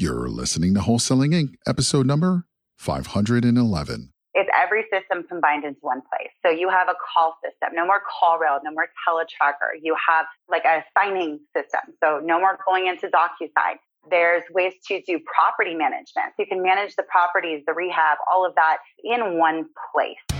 You're listening to Wholesaling Inc., episode number 511. It's every system combined into one place. So you have a call system, no more CallRail, no more teletracker. You have like a signing system. So no more going into DocuSign. There's ways to do property management. So you can manage the properties, the rehab, all of that in one place.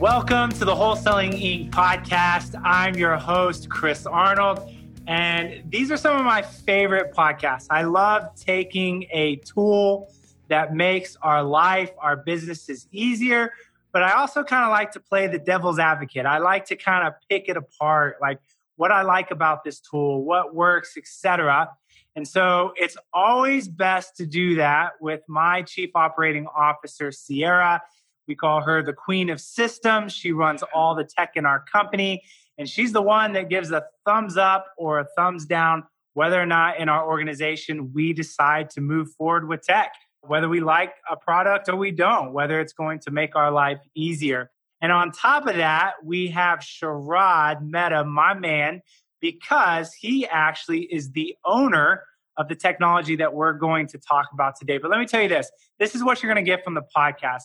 Welcome to the Wholesaling Inc. podcast. I'm your host, Chris Arnold, and these are some of my favorite podcasts. I love taking a tool that makes our life, our businesses easier, but I also kind of like to play the devil's advocate. I like to kind of pick it apart, like what I like about this tool, what works, etc. And so it's always best to do that with my chief operating officer, Sierra. We call her the queen of systems. She runs all the tech in our company, and she's the one that gives a thumbs up or a thumbs down whether or not in our organization we decide to move forward with tech, whether we like a product or we don't, whether it's going to make our life easier. And on top of that, we have Sharad Mehta, my man, because he actually is the owner of the technology that we're going to talk about today. But let me tell you this this is what you're going to get from the podcast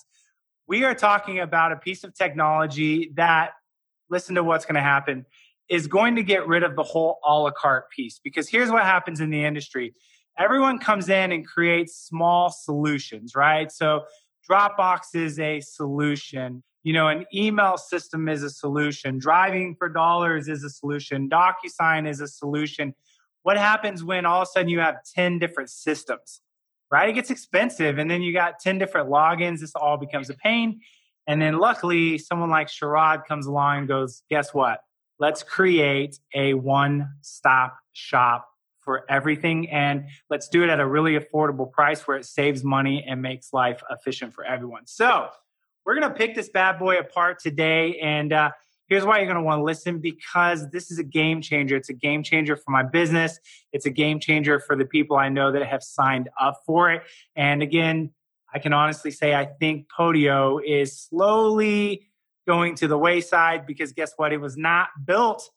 we are talking about a piece of technology that, listen to what's going to happen, is going to get rid of the whole a la carte piece. Because here's what happens in the industry everyone comes in and creates small solutions, right? So Dropbox is a solution. You know, an email system is a solution. Driving for dollars is a solution. DocuSign is a solution. What happens when all of a sudden you have 10 different systems? Right? It gets expensive. And then you got 10 different logins. This all becomes a pain. And then luckily, someone like Sharad comes along and goes, guess what? Let's create a one stop shop for everything. And let's do it at a really affordable price where it saves money and makes life efficient for everyone. So we're going to pick this bad boy apart today. And uh, Here's why you're going to want to listen because this is a game changer. It's a game changer for my business. It's a game changer for the people I know that have signed up for it. And again, I can honestly say I think Podio is slowly going to the wayside because guess what? It was not built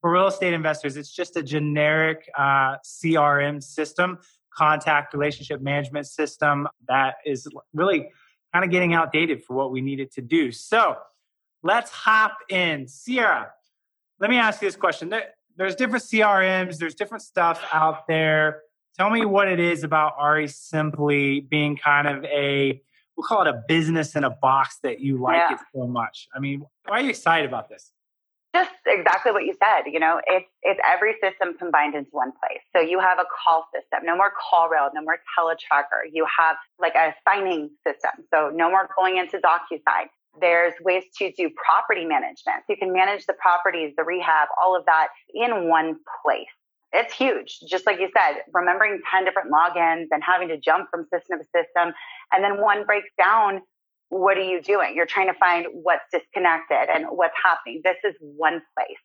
for real estate investors. It's just a generic uh, CRM system, contact relationship management system that is really kind of getting outdated for what we needed to do. So, Let's hop in. Sierra, let me ask you this question. There, there's different CRMs, there's different stuff out there. Tell me what it is about REsimpli being kind of a, we'll call it a business in a box that you like yeah. it so much. I mean, why are you excited about this? Just exactly what you said. You know, it's it's every system combined into one place. So you have a call system, no more CallRail, no more teletracker. You have like a signing system, so no more going into DocuSign. There's ways to do property management. You can manage the properties, the rehab, all of that in one place. It's huge. Just like you said, remembering 10 different logins and having to jump from system to system. And then one breaks down. What are you doing? You're trying to find what's disconnected and what's happening. This is one place.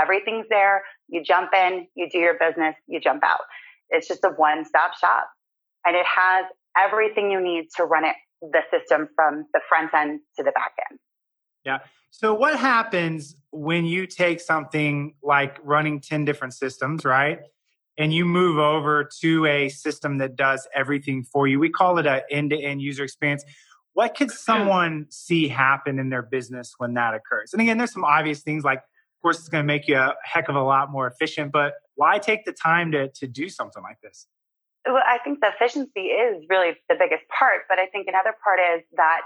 Everything's there. You jump in, you do your business, you jump out. It's just a one stop shop. And it has everything you need to run it the system from the front end to the back end. Yeah. So what happens when you take something like running 10 different systems, right? And you move over to a system that does everything for you. We call it an end-to-end user experience. What could mm-hmm. someone see happen in their business when that occurs? And again, there's some obvious things like, of course, it's going to make you a heck of a lot more efficient, but why take the time to, to do something like this? Well, I think the efficiency is really the biggest part, but I think another part is that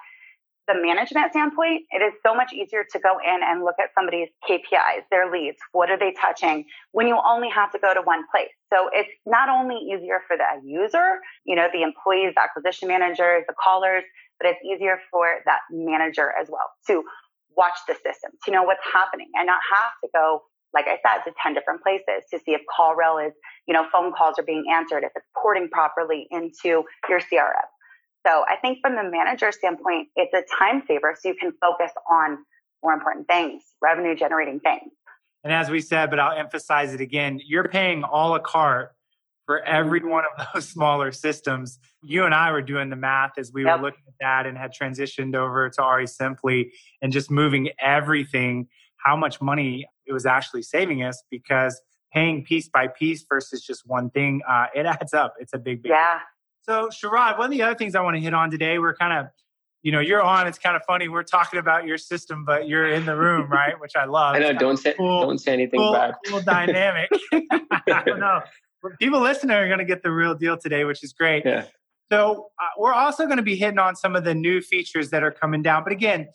the management standpoint, it is so much easier to go in and look at somebody's KPIs, their leads, what are they touching when you only have to go to one place. So it's not only easier for the user, you know, the employees, the acquisition managers, the callers, but it's easier for that manager as well to watch the system, to know what's happening and not have to go like I said, to 10 different places to see if CallRail is, you know, phone calls are being answered, if it's porting properly into your CRM. So I think from the manager standpoint, it's a time saver so you can focus on more important things, revenue generating things. And as we said, but I'll emphasize it again, you're paying all a la carte for every one of those smaller systems. You and I were doing the math as we yep. were looking at that and had transitioned over to REsimpli and just moving everything, how much money it was actually saving us because paying piece by piece versus just one thing, uh, it adds up. It's a big, big. Yeah. So, Sharad, one of the other things I want to hit on today, we're kind of, you know, you're on. It's kind of funny. We're talking about your system, but you're in the room, right? Which I love. I know. Don't say cool, don't say anything cool, bad. Cool dynamic. I don't know. People listening are going to get the real deal today, which is great. Yeah. So uh, we're also going to be hitting on some of the new features that are coming down. But again,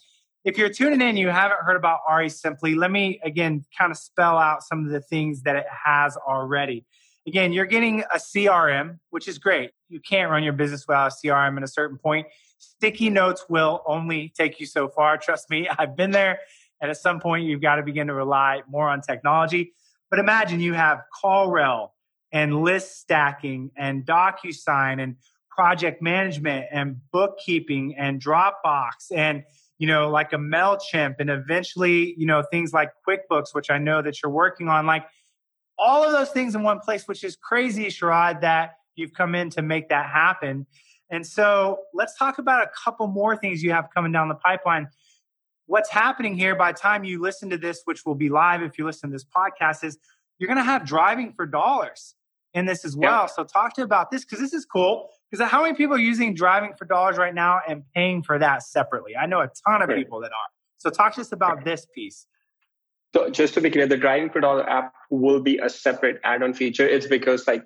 if you're tuning in, you haven't heard about REsimpli. Let me again kind of spell out some of the things that it has already. Again, you're getting a CRM, which is great. You can't run your business without a CRM at a certain point. Sticky notes will only take you so far. Trust me, I've been there. And at some point, you've got to begin to rely more on technology. But imagine you have CallRail and list stacking and DocuSign and project management and bookkeeping and Dropbox and you know like a Mailchimp and eventually you know things like QuickBooks, which I know that you're working on. Like all of those things in one place, which is crazy, Sharad, that you've come in to make that happen. And so let's talk about a couple more things you have coming down the pipeline. What's happening here by the time you listen to this, which will be live if you listen to this podcast, is you're going to have driving for dollars in this as well. Yeah. So talk to about this because this is cool. Because how many people are using driving for dollars right now and paying for that separately? I know a ton of people that are. So talk to us about this piece. So just to be clear, the driving for dollar app will be a separate add-on feature. It's because like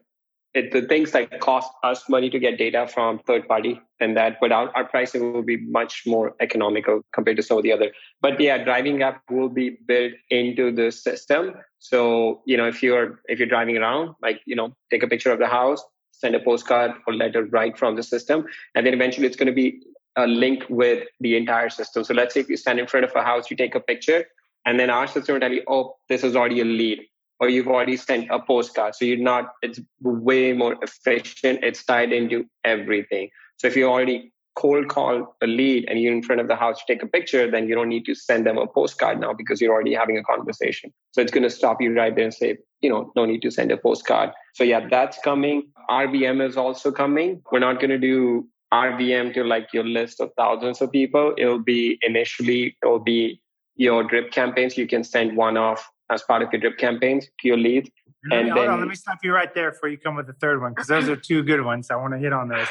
it, the things that cost us money to get data from third party and that, but our, our pricing will be much more economical compared to some of the other. But yeah, driving app will be built into the system. So you know, if you're if you're driving around, like you know, take a picture of the house, send a postcard or letter right from the system, and then eventually it's going to be a link with the entire system. So let's say if you stand in front of a house, you take a picture, and then our system will tell you, oh, this is already a lead, or you've already sent a postcard. So you're not, it's way more efficient. It's tied into everything. So if you already cold call a lead and you're in front of the house to take a picture, then you don't need to send them a postcard now because you're already having a conversation. So it's going to stop you right there and say, you know, no need to send a postcard. So yeah, that's coming. RVM is also coming. We're not going to do RVM to like your list of thousands of people. It'll be initially, it'll be your drip campaigns. You can send one off as part of your drip campaigns to your lead. Let me, and then, on, let me stop you right there before you come with the third one because those are two good ones. I want to hit on those.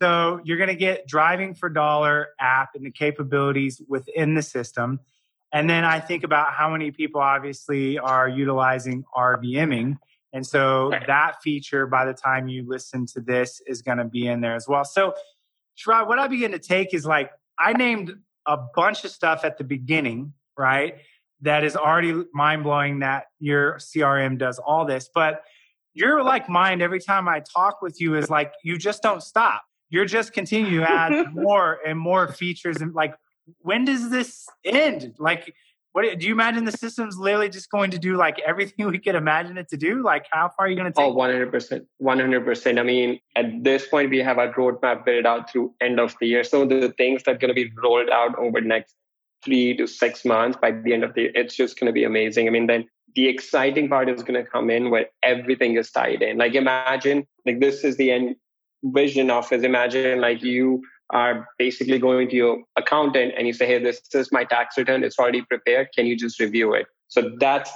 So you're going to get driving for dollar app and the capabilities within the system. And then I think about how many people obviously are utilizing RVMing. And so that feature, by the time you listen to this, is going to be in there as well. So, Sharad, what I begin to take is like I named a bunch of stuff at the beginning, right? That is already mind blowing that your CRM does all this. But your like mind every time I talk with you is like you just don't stop. You're just continue to add more and more features and like when does this end? Like what do you imagine the system's literally just going to do like everything we could imagine it to do? Like how far are you going to take? Oh, 100%. 100%. I mean, at this point, we have our roadmap built out through end of the year. So the things that are going to be rolled out over the next three to six months by the end of the year, it's just going to be amazing. I mean, then the exciting part is going to come in where everything is tied in. Like imagine, like this is the end vision of is imagine like you are basically going to your accountant and you say, hey, this is my tax return. It's already prepared. Can you just review it? So that's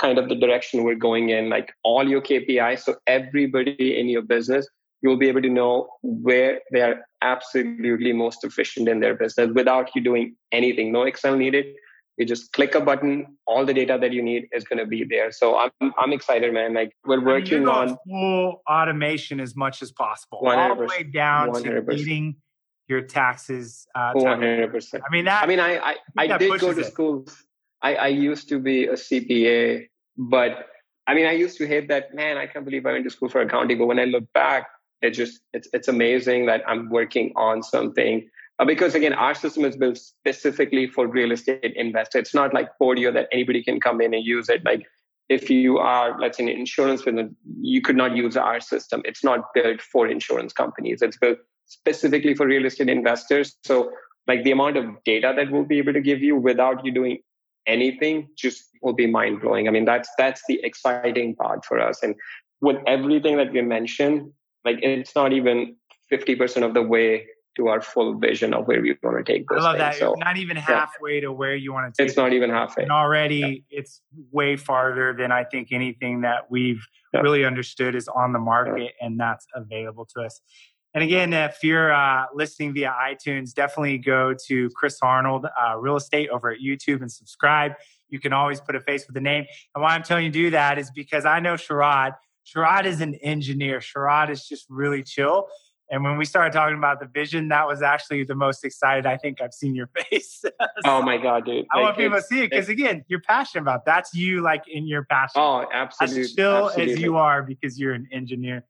kind of the direction we're going in, like all your KPIs. So everybody in your business, you'll be able to know where they are absolutely most efficient in their business without you doing anything. No Excel needed. You just click a button. All the data that you need is going to be there. So I'm I'm excited, man. Like we're working on full automation as much as possible, all the way down 100%. to getting your taxes. Uh, One hundred percent. I mean that. I mean, I I, I did go to it. school. I I used to be a CPA, but I mean, I used to hate that. Man, I can't believe I went to school for accounting. But when I look back, it just it's it's amazing that I'm working on something Uh, because again, our system is built specifically for real estate investors. It's not like Podio that anybody can come in and use it. Like if you are, let's say, an insurance business, you could not use our system. It's not built for insurance companies. It's built specifically for real estate investors. So like the amount of data that we'll be able to give you without you doing anything just will be mind blowing. I mean, that's that's the exciting part for us. And with everything that we mentioned, like it's not even 50% of the way to our full vision of where we want to take this. I love thing. that. So, not even halfway yeah. to where you want to take It's not even halfway. And already yeah. it's way farther than I think anything that we've yeah. really understood is on the market and that's available to us. And again, if you're uh, listening via iTunes, definitely go to Chris Arnold uh, Real Estate over at YouTube and subscribe. You can always put a face with a name. And why I'm telling you to do that is because I know Sharad. Sharad is an engineer. Sharad is just really chill. And when we started talking about the vision, that was actually the most excited I think I've seen your face. so oh my god, dude! I like, want people to see it because again, you're passionate about. It. That's you, like in your passion. Oh, absolutely. As chill absolutely. as you are because you're an engineer.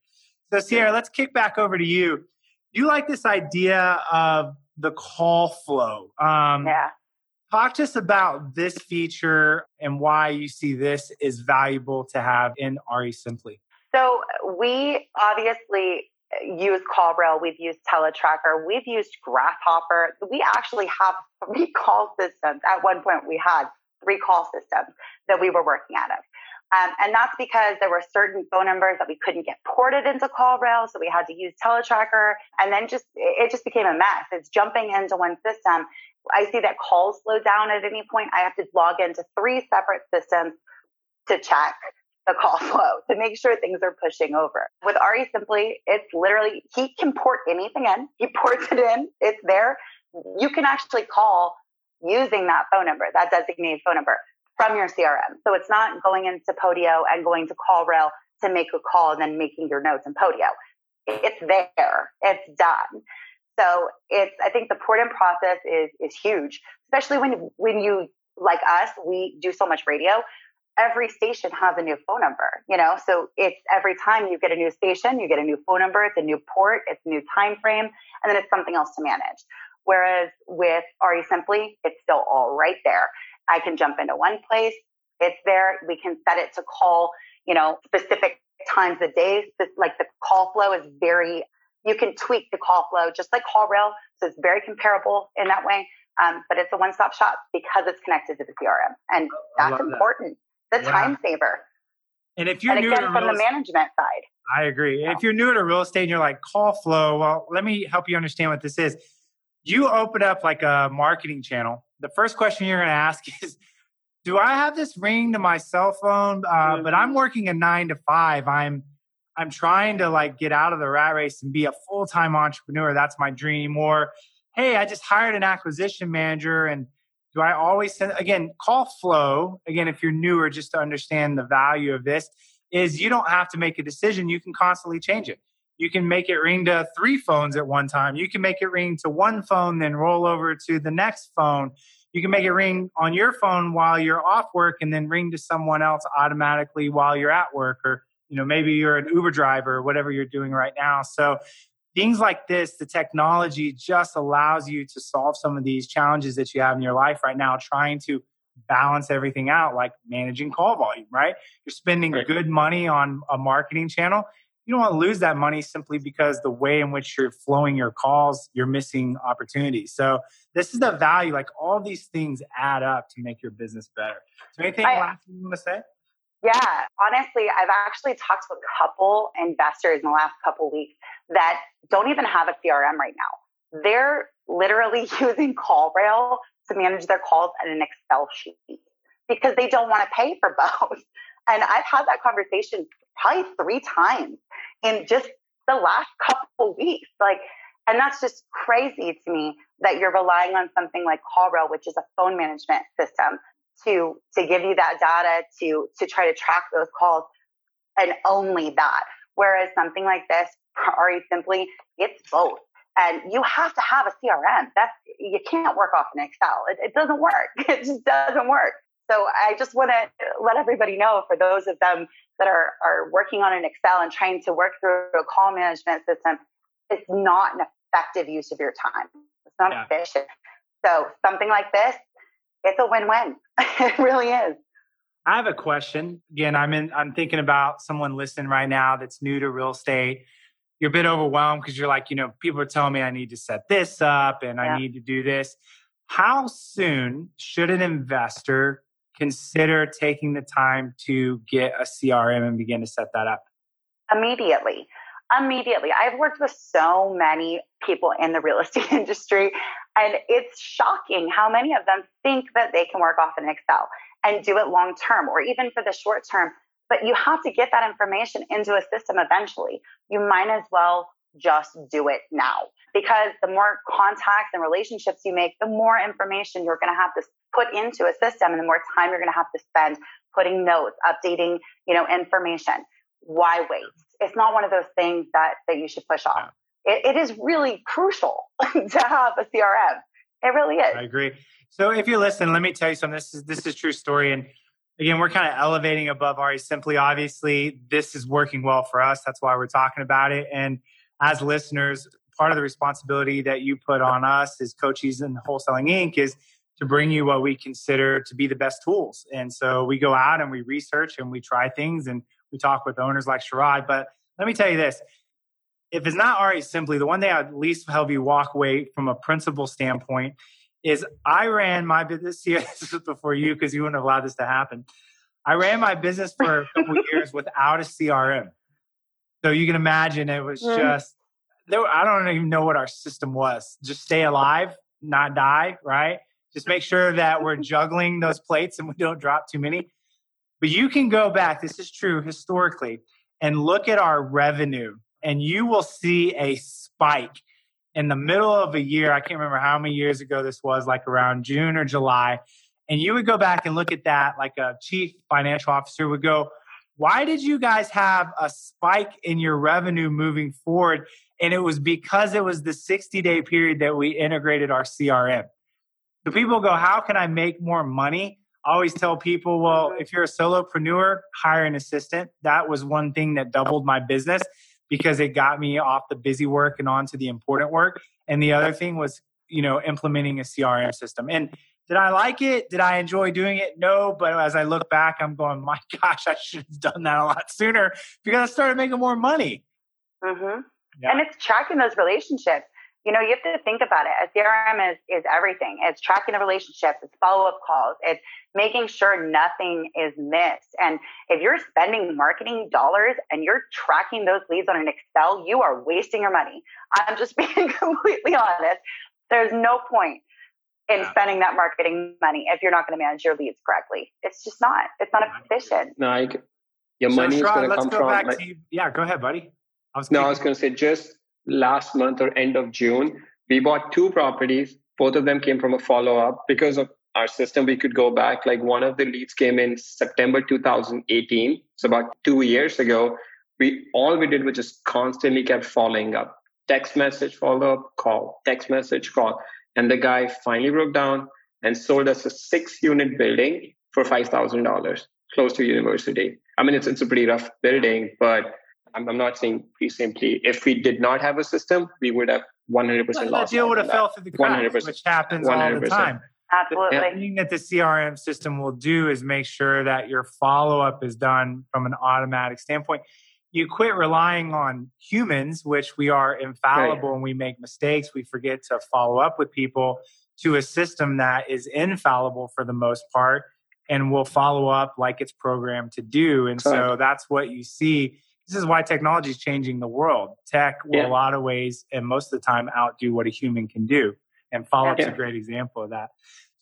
So Sierra, let's kick back over to you. You like this idea of the call flow? Um, yeah. Talk to us about this feature and why you see this is valuable to have in REsimpli. So we obviously used CallRail, we've used Teletracker, we've used Grasshopper. We actually have three call systems. At one point, we had three call systems that we were working out of. Um, and that's because there were certain phone numbers that we couldn't get ported into CallRail, so we had to use Teletracker. And then just it just became a mess. It's jumping into one system. I see that calls slow down at any point. I have to log into three separate systems to check the call flow to make sure things are pushing over. With REsimpli, it's literally, he can port anything in. He ports it in. It's there. You can actually call using that phone number, that designated phone number from your CRM. So it's not going into Podio and going to CallRail to make a call and then making your notes in Podio. It's there. It's done. So it's, I think the port in process is, is huge, especially when, when you, like us, we do so much radio every station has a new phone number, you know? So it's every time you get a new station, you get a new phone number, it's a new port, it's a new time frame, and then it's something else to manage. Whereas with REsimpli, it's still all right there. I can jump into one place, it's there. We can set it to call, you know, specific times of day. Like the call flow is very, you can tweak the call flow just like CallRail. So it's very comparable in that way. Um, but it's a one-stop shop because it's connected to the CRM, and that's important. That the yeah. time saver. And if you're and new again, to from the management side, I agree. And if you're new to real estate and you're like call flow, well, let me help you understand what this is. You open up like a marketing channel. The first question you're going to ask is, do I have this ring to my cell phone? Uh, mm-hmm. But I'm working a nine to five. I'm I'm trying to like get out of the rat race and be a full time entrepreneur. That's my dream. Or hey, I just hired an acquisition manager and do I always send again call flow again if you're newer just to understand the value of this is you don't have to make a decision. You can constantly change it. You can make it ring to three phones at one time. You can make it ring to one phone then roll over to the next phone. You can make it ring on your phone while you're off work and then ring to someone else automatically while you're at work or you know maybe you're an uber driver or whatever you're doing right now. So things like this, the technology just allows you to solve some of these challenges that you have in your life right now, trying to balance everything out, like managing call volume, right? You're spending right. good money on a marketing channel. You don't want to lose that money simply because the way in which you're flowing your calls, you're missing opportunities. So this is the value. Like all these things add up to make your business better. So anything I, last you want to say? Yeah, honestly, I've actually talked to a couple investors in the last couple weeks that don't even have a CRM right now. They're literally using CallRail to manage their calls in an Excel sheet because they don't want to pay for both. And I've had that conversation probably three times in just the last couple weeks. Like, and that's just crazy to me that you're relying on something like CallRail, which is a phone management system to to give you that data to to try to track those calls and only that whereas something like this RE simply it's both and you have to have a crm that's you can't work off an excel it, it doesn't work it just doesn't work so i just want to let everybody know for those of them that are are working on an excel and trying to work through a call management system it's not an effective use of your time It's not Yeah. efficient. So something like this, it's a win-win. it really is. I have a question. Again, I'm in I'm thinking about someone listening right now that's new to real estate. You're a bit overwhelmed because you're like, you know, people are telling me I need to set this up and Yeah. I need to do this. How soon should an investor consider taking the time to get a CRM and begin to set that up? immediately immediately i've worked with so many people in the real estate industry and it's shocking how many of them think that they can work off an excel and do it long term or even for the short term but you have to get that information into a system eventually you might as well just do it now because the more contacts and relationships you make the more information you're going to have to put into a system and the more time you're going to have to spend putting notes updating you know information why wait? It's not one of those things that that you should push off. It, it is really crucial to have a CRM. It really is. I agree. So if you're listening, let me tell you something. This is this is true story. And again, we're kind of elevating above REsimpli. Obviously, this is working well for us. That's why we're talking about it. And as listeners, part of the responsibility that you put on us as coaches in Wholesaling Inc. is to bring you what we consider to be the best tools. And so we go out and we research and we try things and we talk with owners like Sharad. But let me tell you this if it's not REsimpli, the one thing I'd at least help you walk away from a principle standpoint is I ran my business here this was before you because you wouldn't have allowed this to happen. I ran my business for a couple years without a CRM. So you can imagine it was Mm. just there. I don't even know what our system was. Just stay alive, not die, right? Just make sure that we're juggling those plates and we don't drop too many. But you can go back, this is true historically, and look at our revenue, and you will see a spike in the middle of a year. I can't remember how many years ago this was, like around June or July. And you would go back and look at that, like a chief financial officer would go, Why did you guys have a spike in your revenue moving forward? And it was because it was the 60 day period that we integrated our CRM. So people go, How can I make more money? I always tell people, well, if you're a solopreneur, hire an assistant. That was one thing that doubled my business because it got me off the busy work and onto the important work. And the other thing was, you know, implementing a CRM system. And did I like it? Did I enjoy doing it? No. But as I look back, I'm going, my gosh, I should have done that a lot sooner because I started making more money. hmm Yeah. And it's tracking those relationships. You know, you have to think about it. A CRM is is everything. It's tracking the relationships. It's follow up calls. It's making sure nothing is missed. And if you're spending marketing dollars and you're tracking those leads on an Excel, you are wasting your money. I'm just being completely honest. There's no point in Yeah. spending that marketing money if you're not going to manage your leads correctly. It's just not. It's not efficient. No, I, your So, money is going to come go from. back like- to you. Yeah, go ahead, buddy. I was no, I was going to say just last month or end of June, we bought two properties. Both of them came from a follow up because of our system. We could go back. Like one of the leads came in September 2018, so about two years ago. We all we did was just constantly kept following up. Text message follow up, call, text message, call, and the guy finally broke down and sold us a six unit building for five thousand dollars, close to university. I mean, it's it's a pretty rough building, but I'm, I'm not saying pretty simply. If we did not have a system, we would have 100% that lost. deal would have fell through the cracks, 100%. which happens all the time. Absolutely. The thing that the CRM system will do is make sure that your follow up is done from an automatic standpoint. You quit relying on humans, which we are infallible and we make mistakes. We forget to follow up with people to a system that is infallible for the most part and will follow up like it's programmed to do. And so that's what you see. This is why technology is changing the world. Tech will, Yeah. a lot of ways, and most of the time, outdo what a human can do. And follow up's Yeah. a great example of that.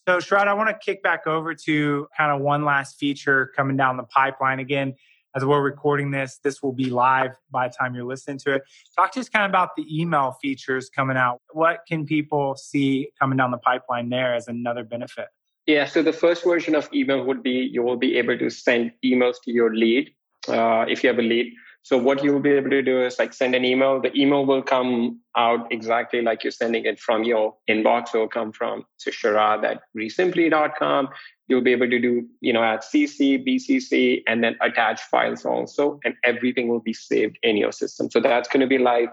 So, Sharad, I want to kick back over to kind of one last feature coming down the pipeline. Again, as we're recording this, this will be live by the time you're listening to it. Talk to us kind of about the email features coming out. What can people see coming down the pipeline there as another benefit? Yeah, so the first version of email would be you will be able to send emails to your lead uh, if you have a lead. So what you will be able to do is like send an email. The email will come out exactly like you're sending it from your inbox. It will come from to Sharad at resimpli.com. You'll be able to do, you know, add CC, BCC, and then attach files also, and everything will be saved in your system. So that's going to be live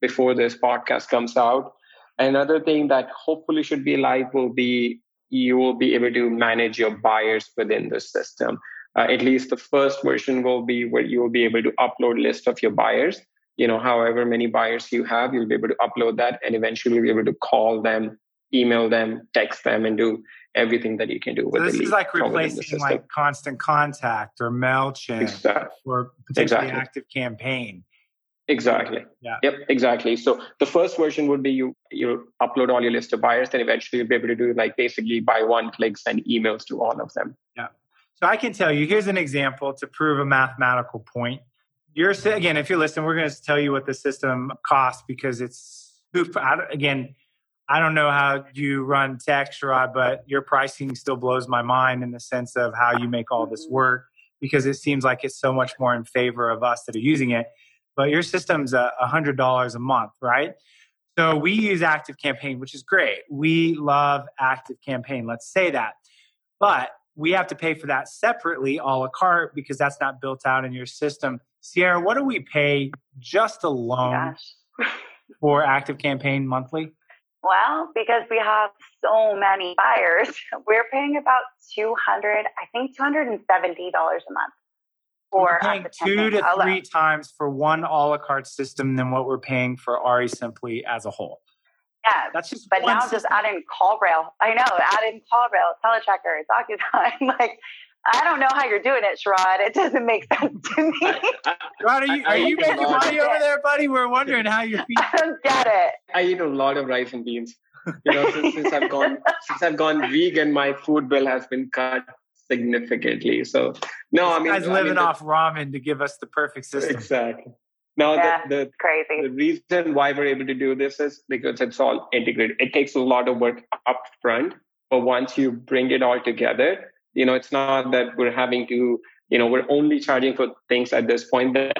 before this podcast comes out. Another thing that hopefully should be live will be you will be able to manage your buyers within the system. Uh, at least the first version will be where you will be able to upload list of your buyers. You know, however many buyers you have, you'll be able to upload that and eventually be able to call them, email them, text them, and do everything that you can do with so this is like replacing like constant contact or MailChimp exactly. or potentially exactly. active campaign. Exactly. Yeah. Yep. Exactly. So the first version would be you you upload all your list of buyers, then eventually you'll be able to do like basically buy one click send emails to all of them. Yeah. So I can tell you. Here's an example to prove a mathematical point. You're again, if you're listening, we're going to tell you what the system costs because it's again. I don't know how you run tech, Sharad, but your pricing still blows my mind in the sense of how you make all this work because it seems like it's so much more in favor of us that are using it but your system's a hundred dollars a month, right? So we use Active Campaign, which is great. We love Active Campaign. Let's say that, but we have to pay for that separately, a la carte, because that's not built out in your system. Sierra, what do we pay just alone for Active Campaign monthly? Well, because we have so many buyers, we're paying about 200, I think $270 a month for we're paying two to three times for one a la carte system than what we're paying for REsimpli as a whole. Yeah, that's just. But now system. just add in CallRail. I know, add in CallRail, Teletracker, DocuSign. like, I don't know how you're doing it, Sharad. It doesn't make sense to me. Sharad, are you, are you making money over there, buddy? We're wondering how you're. I don't get it. I eat a lot of rice and beans. You know, since, since I've gone since I've gone vegan, my food bill has been cut significantly. So no, this I mean, guy's living I mean, off ramen to give us the perfect system. Exactly. Now yeah, the, the crazy. The reason why we're able to do this is because it's all integrated. It takes a lot of work up front, but once you bring it all together, you know, it's not that we're having to, you know, we're only charging for things at this point that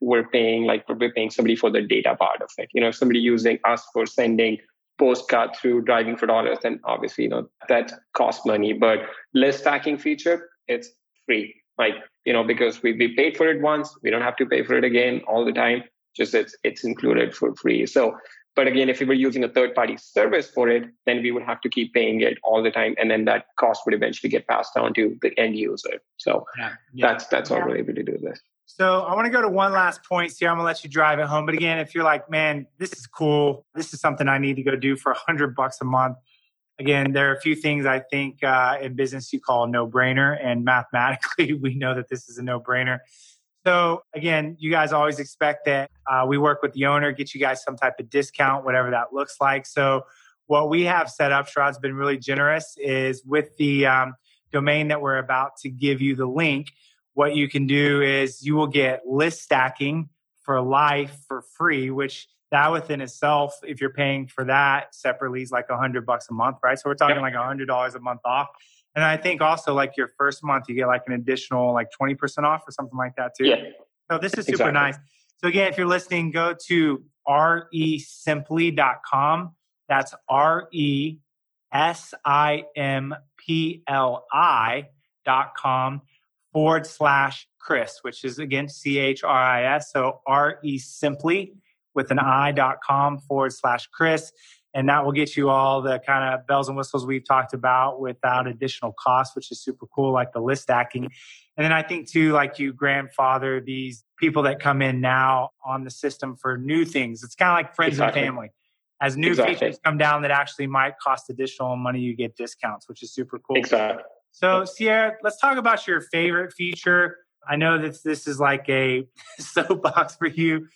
we're paying like we're paying somebody for the data part of it. You know, if somebody using us for sending postcard through driving for dollars, then obviously, you know, that costs money. But list stacking feature, it's free. Like, you know, because we, we paid for it once, we don't have to pay for it again all the time. Just it's it's included for free. So but again, if we were using a third party service for it, then we would have to keep paying it all the time. And then that cost would eventually get passed on to the end user. So yeah, yeah, that's that's yeah. how we're able to do this. So I want to go to one last point here. I'm gonna let you drive it home. But again, if you're like, man, this is cool. This is something I need to go do for a hundred bucks a month. Again, there are a few things I think uh, in business you call no brainer, and mathematically, we know that this is a no brainer. So again, you guys always expect that uh, we work with the owner, get you guys some type of discount, whatever that looks like. So what we have set up, Sharad's been really generous, is with the um, domain that we're about to give you the link what you can do is you will get list stacking for life for free, which that within itself, if you're paying for that separately, is like a hundred bucks a month, right? So we're talking yep. like a hundred dollars a month off. And I think also like your first month, you get like an additional like 20% off or something like that too. Yeah. So this is super exactly. nice. So again, if you're listening, go to resimpli.com. That's R E S I M P L I dot com forward slash Chris, which is again C H R I S. So R E simply with an I dot com forward slash Chris. And that will get you all the kind of bells and whistles we've talked about without additional cost, which is super cool, like the list stacking. And then I think too, like you grandfather these people that come in now on the system for new things. It's kind of like friends exactly. and family. As new exactly. features come down that actually might cost additional money, you get discounts, which is super cool. Exactly. So, Sierra, let's talk about your favorite feature. I know that this is like a soapbox for you.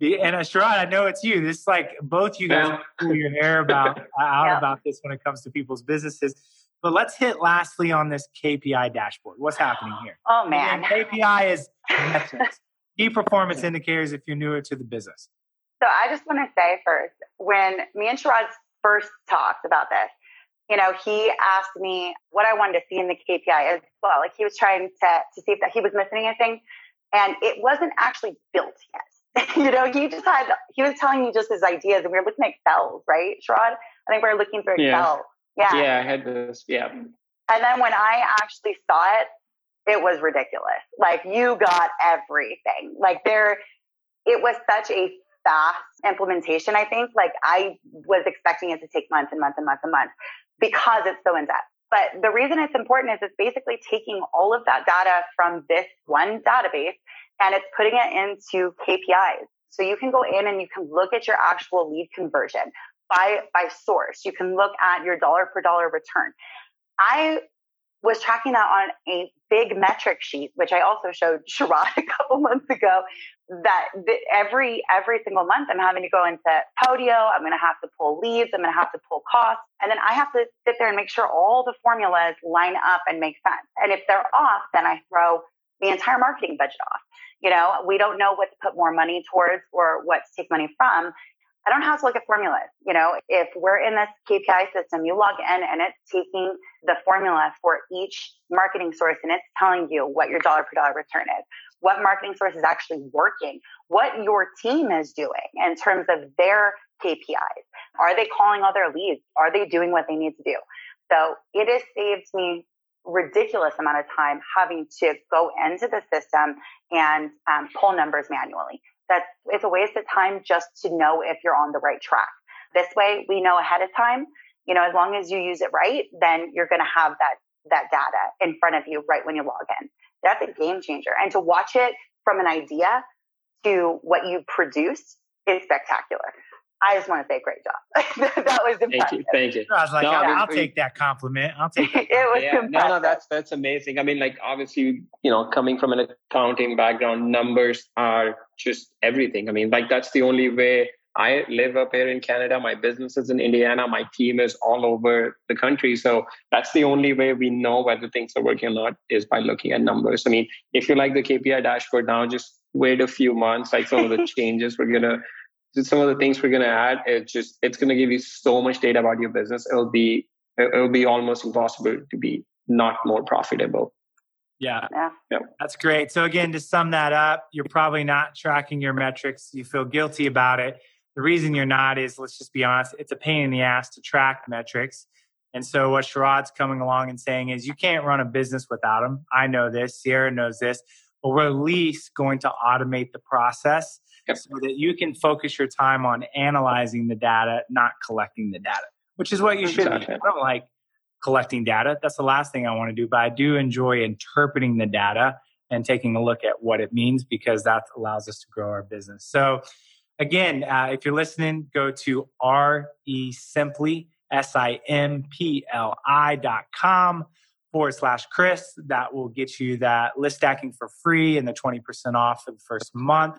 And Sharad, I know it's you. This is like both you guys pull your hair about uh, out yeah. about this when it comes to people's businesses. But let's hit lastly on this KPI dashboard. What's happening here? Oh man, KPI is metrics, key performance indicators. If you're newer to the business. So I just want to say first, when me and Sharad first talked about this, you know, he asked me what I wanted to see in the KPI as well. Like he was trying to, to see if that he was missing anything. And it wasn't actually built yet. you know, he just had, he was telling me just his ideas and we were looking at Excel, right, Sharad? I think we were looking through Excel. Yeah. Yeah. yeah I had this. Yeah. And then when I actually saw it, it was ridiculous. Like you got everything. Like there, it was such a fast implementation, I think. Like I was expecting it to take months and months and months and months because it's so in depth. But the reason it's important is it's basically taking all of that data from this one database and it's putting it into KPIs. So you can go in and you can look at your actual lead conversion by, by source. You can look at your dollar per dollar return. I was tracking that on a big metric sheet, which I also showed Sharad a couple months ago. That every every single month, I'm having to go into Podio. I'm going to have to pull leads. I'm going to have to pull costs, and then I have to sit there and make sure all the formulas line up and make sense. And if they're off, then I throw the entire marketing budget off. You know, we don't know what to put more money towards or what to take money from. I don't have to look at formulas. You know, if we're in this KPI system, you log in and it's taking the formula for each marketing source and it's telling you what your dollar per dollar return is, what marketing source is actually working, what your team is doing in terms of their KPIs. Are they calling all their leads? Are they doing what they need to do? So it has saved me ridiculous amount of time having to go into the system and um, pull numbers manually that it's a waste of time just to know if you're on the right track. This way we know ahead of time, you know, as long as you use it right, then you're going to have that, that data in front of you right when you log in. That's a game changer. And to watch it from an idea to what you produce is spectacular. I just want to say great job. that was impressive. Thank you. Thank you. I was like, no, I'll, I'll take that compliment. I'll take it. it was yeah, no, no, that's that's amazing. I mean, like obviously, you know, coming from an accounting background, numbers are just everything. I mean, like that's the only way I live up here in Canada. My business is in Indiana. My team is all over the country. So that's the only way we know whether things are working or not is by looking at numbers. I mean, if you like the KPI dashboard now, just wait a few months. Like some of the changes we're gonna some of the things we're going to add it's just it's going to give you so much data about your business it'll be it'll be almost impossible to be not more profitable yeah. yeah. That's great. So again, to sum that up, you're probably not tracking your metrics. You feel guilty about it. The reason you're not is let's just be honest, it's a pain in the ass to track metrics. And so what Sharad's coming along and saying is you can't run a business without them. I know this, Sierra knows this, but we're at least going to automate the process yep. so that you can focus your time on analyzing the data, not collecting the data, which is what you should exactly. do. I don't like collecting data. That's the last thing I want to do, but I do enjoy interpreting the data and taking a look at what it means because that allows us to grow our business. So, again, uh, if you're listening, go to re simply s i m p l i dot com forward slash Chris. That will get you that list stacking for free and the 20% off for the first month.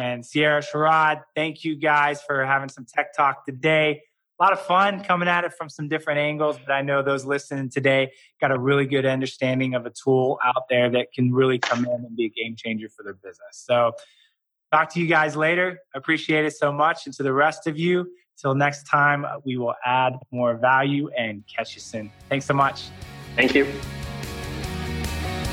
And Sierra Sharad, thank you guys for having some tech talk today. A lot of fun coming at it from some different angles, but I know those listening today got a really good understanding of a tool out there that can really come in and be a game changer for their business. So, talk to you guys later. Appreciate it so much. And to the rest of you, till next time, we will add more value and catch you soon. Thanks so much. Thank you.